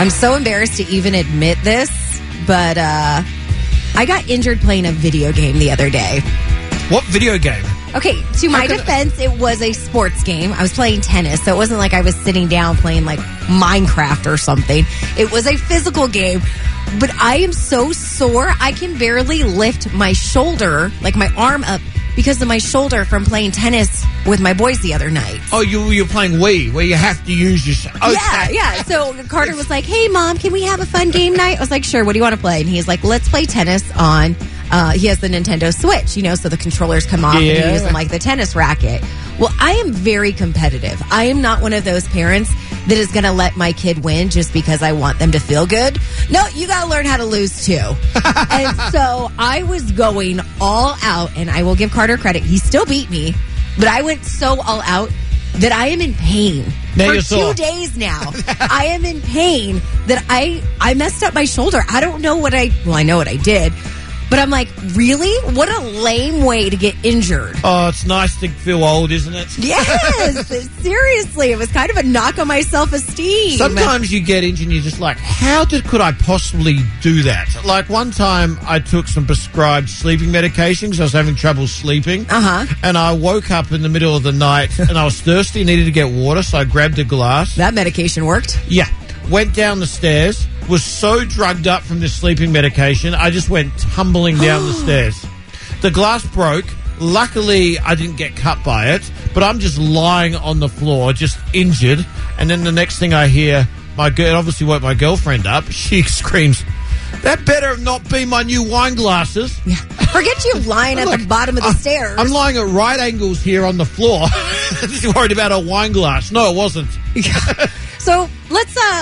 I'm so embarrassed to even admit this, but uh, I got injured playing a video game the other day. What video game? Okay, to my defense, it was a sports game. I was playing tennis, so it wasn't like I was sitting down playing like Minecraft or something. It was a physical game. But I am so sore, I can barely lift my shoulder, like my arm up, because of my shoulder from playing tennis with my boys the other night. Oh, you you're playing Wii, where you have to use your. Okay. Yeah, yeah. So Carter was like, "Hey, mom, can we have a fun game night?" I was like, "Sure. What do you want to play?" And he's like, "Let's play tennis on." Uh, he has the Nintendo Switch, you know, so the controllers come off and Yeah. you're using like the tennis racket. Well, I am very competitive. I am not one of those parents that is going to let my kid win just because I want them to feel good. No, you got to learn how to lose too. and so I was going all out, and I will give Carter credit. He still beat me, but I went so all out that I am in pain Now for two sore. days now. I am in pain that I I messed up my shoulder. I don't know what I well, I know what I did. But I'm like, really? What a lame way to get injured. Oh, it's nice to feel old, isn't it? Yes, seriously, it was kind of a knock on my self esteem. Sometimes you get injured and you're just like, how did could I possibly do that? Like one time I took some prescribed sleeping medication because I was having trouble sleeping. Uh huh. And I woke up in the middle of the night and I was thirsty, needed to get water, so I grabbed a glass. That medication worked. Yeah. Went down the stairs, was so drugged up from this sleeping medication, I just went tumbling down the stairs. The glass broke. Luckily, I didn't get cut by it, but I'm just lying on the floor, just injured. And then the next thing I hear, my girl, obviously woke my girlfriend up. She screams, That better not be my new wine glasses. Yeah. Forget you lying at the bottom of the I- stairs. I'm lying at right angles here on the floor. Just worried about a wine glass. No, it wasn't. So let's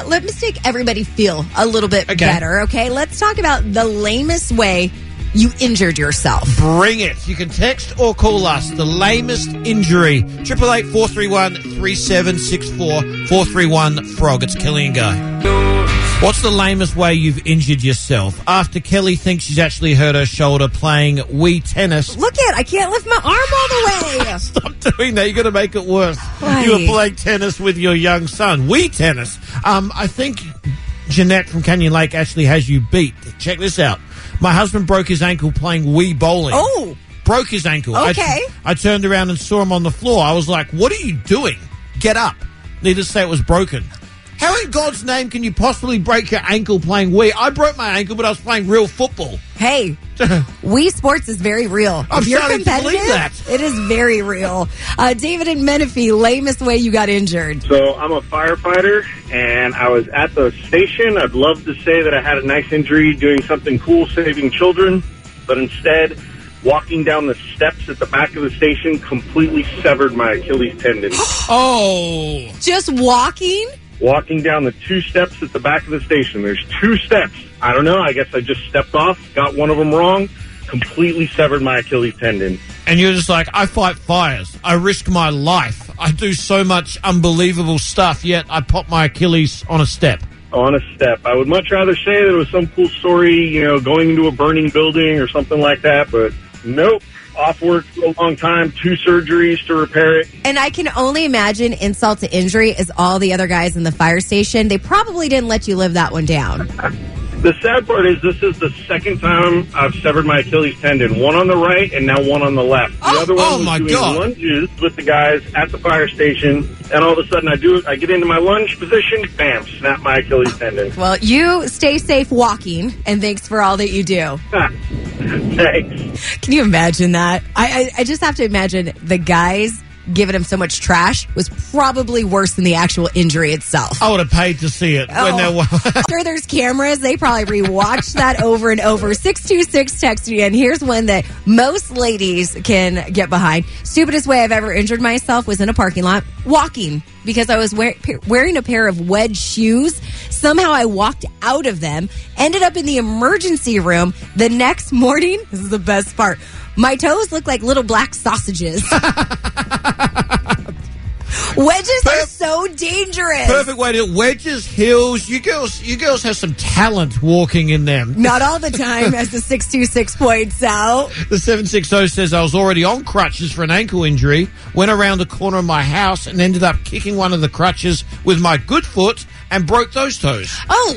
uh let us make everybody feel a little bit Okay. better, okay? Let's talk about the lamest way you injured yourself. Bring it. You can text or call us. The lamest injury. Triple eight four three one three seven six four four three one frog. It's Kelli and Guy. What's the lamest way you've injured yourself? After Kelli thinks she's actually hurt her shoulder playing Wii tennis. Look at I can't lift my arm all the way. Stop doing that. You're going to make it worse. You were playing tennis with your young son. Wii tennis. Um, I think Jeanette from Canyon Lake actually has you beat. Check this out. My husband broke his ankle playing Wii bowling. Oh. Broke his ankle. I- Okay. I, turned around and saw him on the floor. I was like, what are you doing? Get up. Needless to say, it was broken. How in God's name can you possibly break your ankle playing Wii? I broke my ankle, but I was playing real football. Hey, Wii Sports is very real. I'm if you're starting to believe competitive, that. it is very real. Uh, David and Menifee, lamest way you got injured. So I'm a firefighter, and I was at the station. I'd love to say that I had a nice injury doing something cool, saving children, but instead, walking down the steps at the back of the station completely severed my Achilles tendon. Oh. Just walking? Walking down the two steps at the back of the station. There's two steps. I don't know. I guess I just stepped off, got one of them wrong, completely severed my Achilles tendon. And you're just like, I fight fires. I risk my life. I do so much unbelievable stuff, yet I pop my Achilles on a step. on a step. I would much rather say that it was some cool story, you know, going into a burning building or something like that, but nope. Off work for a long time, two surgeries to repair it. And I can only imagine insult to injury is all the other guys in the fire station. They probably didn't let you live that one down. The sad part is this is the second time I've severed my Achilles tendon. One on the right and now one on the left. The oh, other one oh was my doing God. lunges with the guys at the fire station, and all of a sudden I do I get into my lunge position, bam, snap my Achilles tendon. Well, you stay safe walking, and thanks for all that you do. Ha. Thanks. Can you imagine that? I, I, I just have to imagine the guys giving him so much trash was probably worse than the actual injury itself. I would have paid to see it when Oh. there was. Sure, there's cameras. They probably rewatched that over and over. 626 text me, and here's one that most ladies can get behind. Stupidest way I've ever injured myself was in a parking lot walking because I was wear- wearing a pair of wedge shoes. Somehow I walked out of them, ended up in the emergency room. The next morning, this is the best part. My toes look like little black sausages. Wedges are so dangerous. Perfect way to wedges, heels. You girls, you girls have some talent walking in them. Not all the time, as the 626 points out. The 760 says I was already on crutches for an ankle injury, went around the corner of my house and ended up kicking one of the crutches with my good foot and broke those toes. Oh.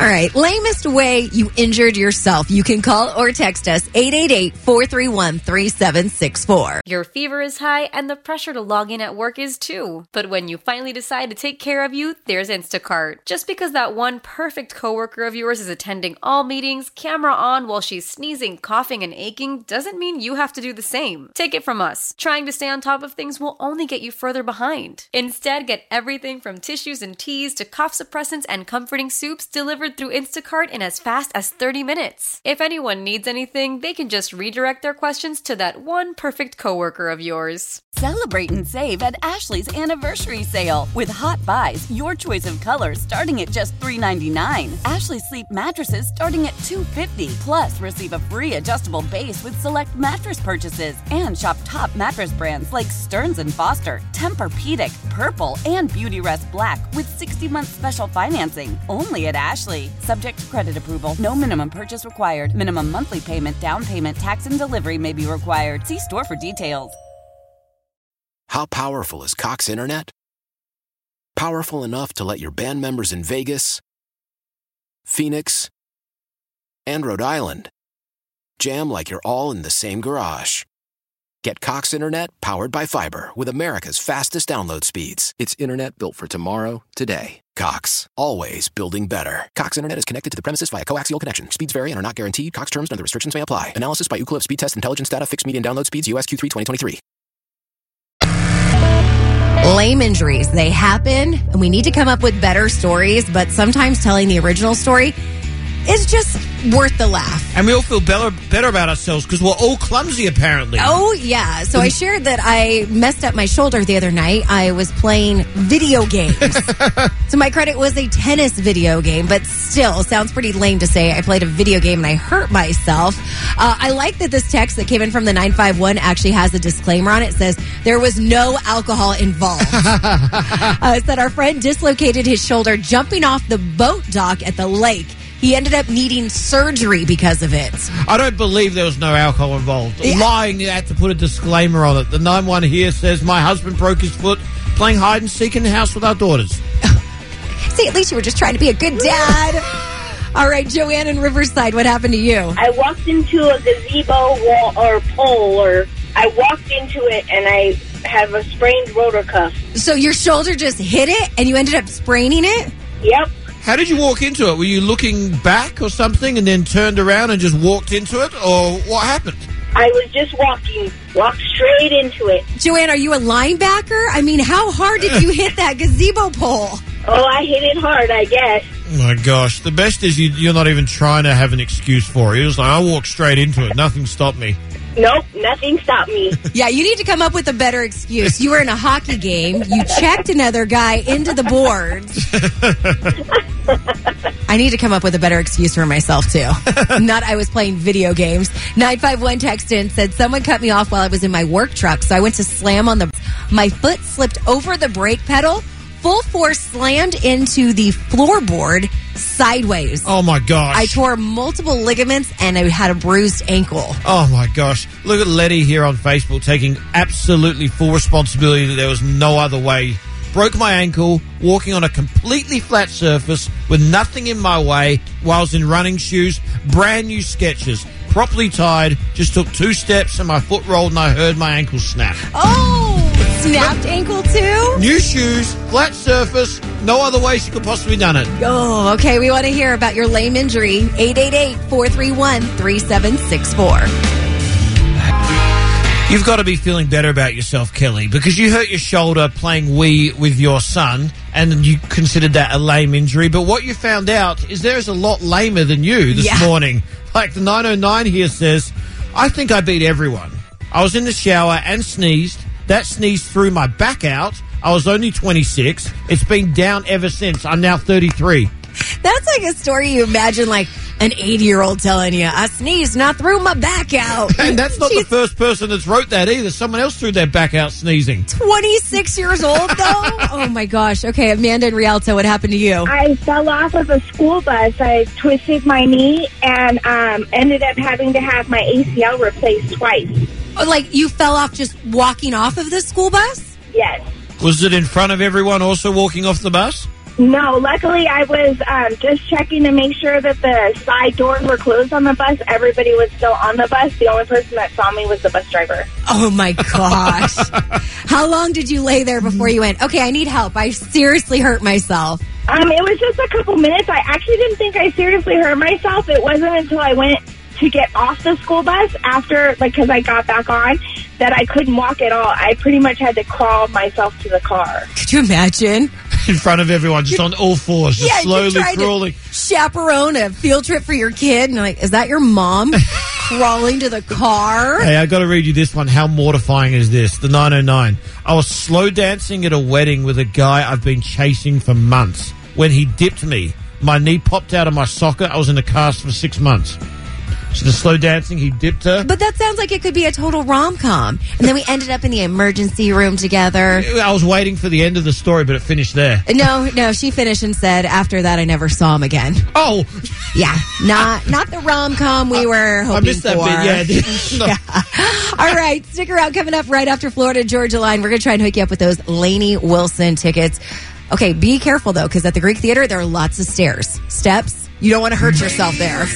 All right. Lamest way you injured yourself. You can call or text us 888-431-3764. Your fever is high and the pressure to log in at work is too. But when you finally decide to take care of you, there's Instacart. Just because that one perfect coworker of yours is attending all meetings, camera on while she's sneezing, coughing, and aching doesn't mean you have to do the same. Take it from us. Trying to stay on top of things will only get you further behind. Instead, get everything from tissues and teas to cough suppressants and comforting soups delivered through Instacart in as fast as 30 minutes. If anyone needs anything, they can just redirect their questions to that one perfect coworker of yours. Celebrate and save at Ashley's anniversary sale with hot buys, your choice of colors starting at just $3.99. Ashley Sleep mattresses starting at $2.50. Plus, receive a free adjustable base with select mattress purchases and shop top mattress brands like Stearns and Foster, Tempur-Pedic, Purple, and Beautyrest Black with 60-month special financing only at Ashley. Subject to credit approval. No minimum purchase required. Minimum monthly payment, down payment, tax, and delivery may be required. See store for details. How powerful is Cox Internet? Powerful enough to let your band members in Vegas, Phoenix, and Rhode Island jam like you're all in the same garage. Get Cox Internet powered by fiber with America's fastest download speeds. It's internet built for tomorrow, today. Cox, always building better. Cox Internet is connected to the premises via coaxial connection. Speeds vary and are not guaranteed. Cox terms and other restrictions may apply. Analysis by Ookla Speed Test Intelligence Data. Fixed median download speeds. US Q3 2023. Lame injuries. They happen, and we need to come up with better stories, but sometimes telling the original story is just worth the laugh. And we all feel better, better about ourselves because we're all clumsy, apparently. Oh, yeah. So I shared that I messed up my shoulder the other night. I was playing video games. so my credit was a tennis video game, but still sounds pretty lame to say I played a video game and I hurt myself. Uh, I like that this text that came in from the 951 actually has a disclaimer on it. It says there was no alcohol involved. uh, it said our friend dislocated his shoulder jumping off the boat dock at the lake. He ended up needing surgery because of it. I don't believe there was no alcohol involved. Yeah. Lying, you had to put a disclaimer on it. The 9 1 here says, My husband broke his foot playing hide and seek in the house with our daughters. See, at least you were just trying to be a good dad. All right, Joanne in Riverside, what happened to you? I walked into a gazebo wall or pole, or I walked into it and I have a sprained rotor cuff. So your shoulder just hit it and you ended up spraining it? Yep. How did you walk into it? Were you looking back or something and then turned around and just walked into it? Or what happened? I was just walking, walked straight into it. Joanne, are you a linebacker? I mean, how hard did you hit that gazebo pole? Oh, I hit it hard, I guess. Oh my gosh. The best is you, you're not even trying to have an excuse for it. You're just like, I walked straight into it. Nothing stopped me. Nope, nothing stopped me. Yeah, you need to come up with a better excuse. You were in a hockey game, you checked another guy into the boards. I need to come up with a better excuse for myself, too. Not I was playing video games. 951 text in said, Someone cut me off while I was in my work truck, so I went to slam on the. My foot slipped over the brake pedal, full force slammed into the floorboard sideways. Oh my gosh. I tore multiple ligaments and I had a bruised ankle. Oh my gosh. Look at Letty here on Facebook taking absolutely full responsibility that there was no other way. Broke my ankle walking on a completely flat surface with nothing in my way while I was in running shoes, brand new Skechers, properly tied, just took two steps and my foot rolled and I heard my ankle snap. Oh, Snapped ankle too? New shoes, flat surface, no other way she could possibly done it. Oh, okay. We want to hear about your lame injury. 888-431-3764. You've got to be feeling better about yourself, Kelli, because you hurt your shoulder playing Wii with your son, and you considered that a lame injury. But what you found out is there's a lot lamer than you this Yeah. morning. Like the 909 here says, I think I beat everyone. I was in the shower and sneezed. That sneeze threw my back out. I was only 26. It's been down ever since. I'm now 33. That's like a story you imagine like an 80 year old telling you, I sneezed and I threw my back out. And that's not the first person that's wrote that either. Someone else threw their back out sneezing. 26 years old though? oh my gosh. Okay, Amanda and Rialto, what happened to you? I fell off of a school bus. I twisted my knee and um, ended up having to have my ACL replaced twice. Oh, Like you fell off just walking off of the school bus? Yes. Was it in front of everyone also walking off the bus? No, luckily I was um, just checking to make sure that the side doors were closed on the bus. Everybody was still on the bus. The only person that saw me was the bus driver. Oh my gosh. How long did you lay there before you went, okay, I need help. I seriously hurt myself. Um, it was just a couple minutes. I actually didn't think I seriously hurt myself. It wasn't until I went to get off the school bus after, like, because I got back on, that I couldn't walk at all. I pretty much had to crawl myself to the car. Could you imagine? In front of everyone, just on all fours, just Yeah, slowly crawling. chaperone a field trip for your kid, and like, is that your mom crawling to the car? Hey, I got to read you this one. How mortifying is this? The 909. I was slow dancing at a wedding with a guy I've been chasing for months. When he dipped me, my knee popped out of my socket. I was in a cast for six months. So the slow dancing, he dipped her. But that sounds like it could be a total rom com. And then we ended up in the emergency room together. I was waiting for the end of the story, but it finished there. No, no, she finished and said, after that, I never saw him again. Oh, Yeah, not not the rom com we were hoping I missed that for. bit. Yeah. All right, stick around. Coming up right after Florida Georgia line, we're going to try and hook you up with those Lainey Wilson tickets. Okay, be careful though, because at the Greek Theater there are lots of stairs, steps. You don't want to hurt yourself there.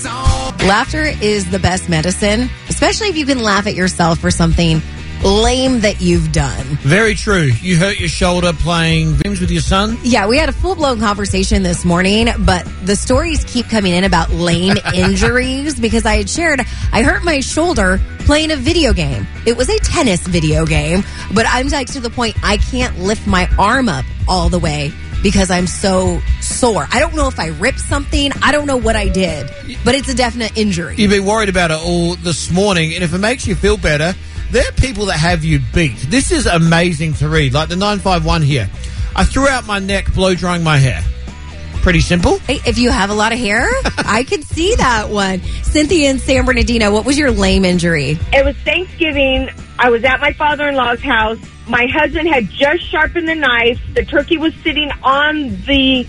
Laughter is the best medicine, especially if you can laugh at yourself for something lame that you've done. Very true. You hurt your shoulder playing games with your son? Yeah, we had a full blown conversation this morning, but the stories keep coming in about lame injuries because I had shared I hurt my shoulder playing a video game. It was a tennis video game, but I'm like to the point I can't lift my arm up all the way because I'm so sore. I don't know if I ripped something. I don't know what I did, but it's a definite injury. You've been worried about it all this morning, and if it makes you feel better, there are people that have you beat. This is amazing to read. Like the 951 here. I threw out my neck blow drying my hair. Pretty simple. Hey, if you have a lot of hair, I could see that one. Cynthia and San Bernardino, what was your lame injury? It was Thanksgiving. I was at my father in law's house. My husband had just sharpened the knife. The turkey was sitting on the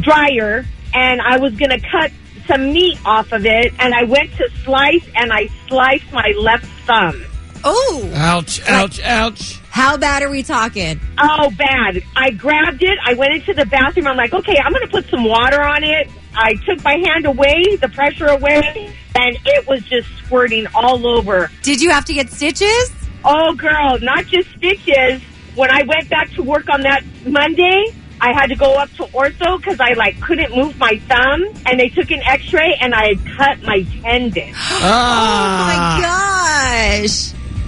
dryer, and I was going to cut some meat off of it. And I went to slice, and I sliced my left thumb. Oh, Ouch, ouch, ouch. how bad are we talking? Oh, bad. I grabbed it. I went into the bathroom. I'm like, okay, I'm going to put some water on it. I took my hand away, the pressure away, and it was just squirting all over. Did you have to get stitches? Oh, girl, not just stitches. When I went back to work on that Monday, I had to go up to ortho because I like couldn't move my thumb, and they took an X-ray, and I had cut my tendon. Ah. Oh my gosh.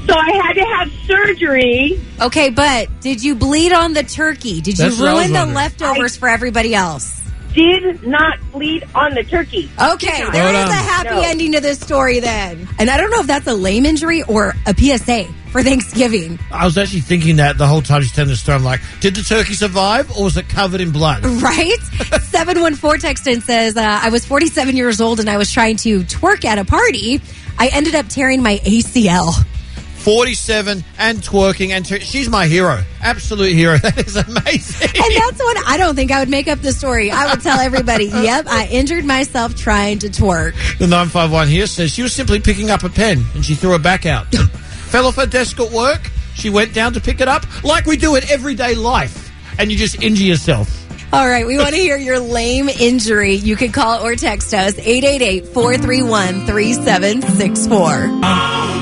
so I had to have surgery. Okay, but did you bleed on the turkey? Did you That's what I was ruin the wondering. leftovers for everybody else? Did not bleed on the turkey. Okay, there Hold is on. a happy No. ending to this story then. And I don't know if that's a lame injury or a PSA for Thanksgiving, I was actually thinking that the whole time she's telling the story. I'm like, did the turkey survive or was it covered in blood? right? 714 text in says, uh, I was 47 years old and I was trying to twerk at a party. I ended up tearing my ACL. 47 and twerking, and twer- she's my hero. Absolute hero. That is amazing. And that's when I don't think I would make up the story. I would tell everybody, yep, I injured myself trying to twerk. The 951 here says she was simply picking up a pen and she threw it back out. Fell off her desk at work. She went down to pick it up like we do in everyday life. And you just injure yourself. All right, we want to hear your lame injury. You can call or text us 888 431 3764. Ah.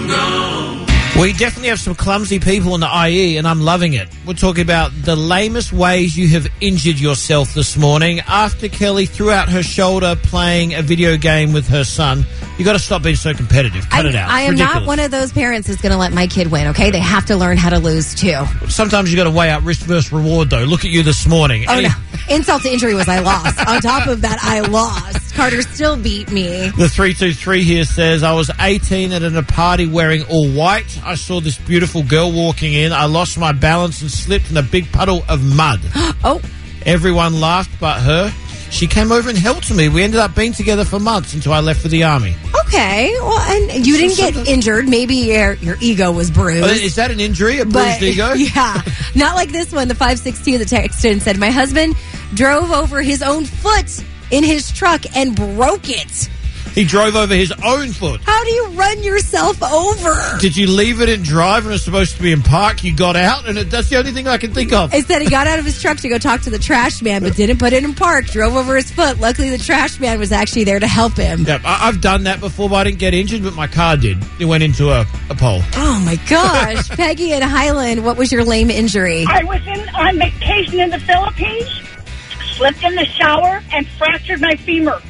We definitely have some clumsy people in the IE, and I'm loving it. We're talking about the lamest ways you have injured yourself this morning after Kelli threw out her shoulder playing a video game with her son. You got to stop being so competitive. Cut I, it out. I am not one of those parents that's going to let my kid win, okay? They have to learn how to lose too. Sometimes you got to weigh out risk versus reward, though. Look at you this morning. Oh, Any- no. Insult to injury was I lost. On top of that, I lost. Carter still beat me. The 323 here says, I was 18 and at a party wearing all white. I saw this beautiful girl walking in. I lost my balance and slipped in a big puddle of mud. Oh, Everyone laughed but her. She came over and helped me. We ended up being together for months until I left for the army. okay. Well, and you didn't get injured. Maybe your, your ego was bruised. Uh, Is that an injury? A bruised but ego? yeah, not like this one. The five sixteen that texted and said, "My husband drove over his own foot in his truck and broke it. He drove over his own foot. How do you run yourself over?" Did you leave it in drive and it's supposed to be in park? You got out, and it, that's the only thing I can think of. Instead, he got out of his truck to go talk to the trash man, but didn't put it in park. Drove over his foot. Luckily, the trash man was actually there to help him. Yep, I, I've done that before, but I didn't get injured, but my car did. It went into a, a pole. Oh my gosh, Peggy and Highland, what was your lame injury? I was in on vacation in the Philippines, slipped in the shower, and fractured my femur.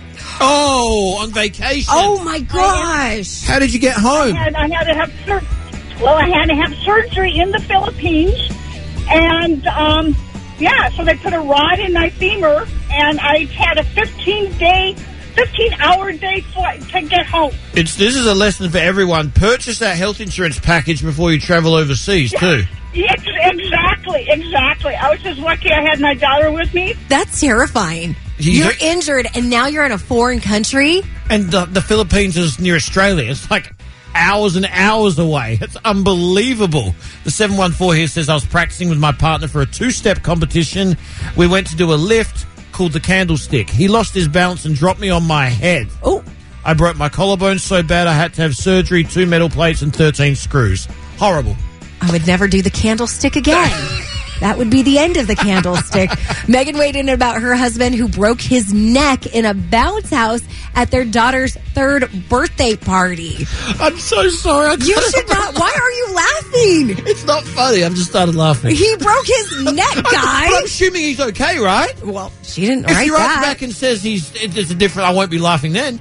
Oh, on vacation. Oh my gosh! How did you get I home? had, I had to have sur- well, I had to have surgery in the Philippines, and um, yeah, so they put a rod in my femur, and I had a 15 day, 15 hour day flight to get home. It's this is a lesson for everyone. Purchase that health insurance package before you travel overseas too. Ex- exactly, exactly. I was just lucky I had my daughter with me. That's terrifying. You You're don't- injured, and now you're in a foreign country. And the, the Philippines is near Australia. It's like hours and hours away. It's unbelievable. The 714 here says I was practicing with my partner for a two step competition. We went to do a lift called the candlestick. He lost his balance and dropped me on my head. Oh, I broke my collarbone so bad I had to have surgery, two metal plates, and 13 screws. Horrible. I would never do the candlestick again. That would be the end of the candlestick. Megan weighed in about her husband who broke his neck in a bounce house at their daughter's third birthday party. I'm so sorry. I You should not. Why are you laughing? It's not funny. I've just started laughing. He broke his neck, But I'm assuming he's okay, right? Well, she didn't If write he writes that. back and says he's it's a different, I won't be laughing then.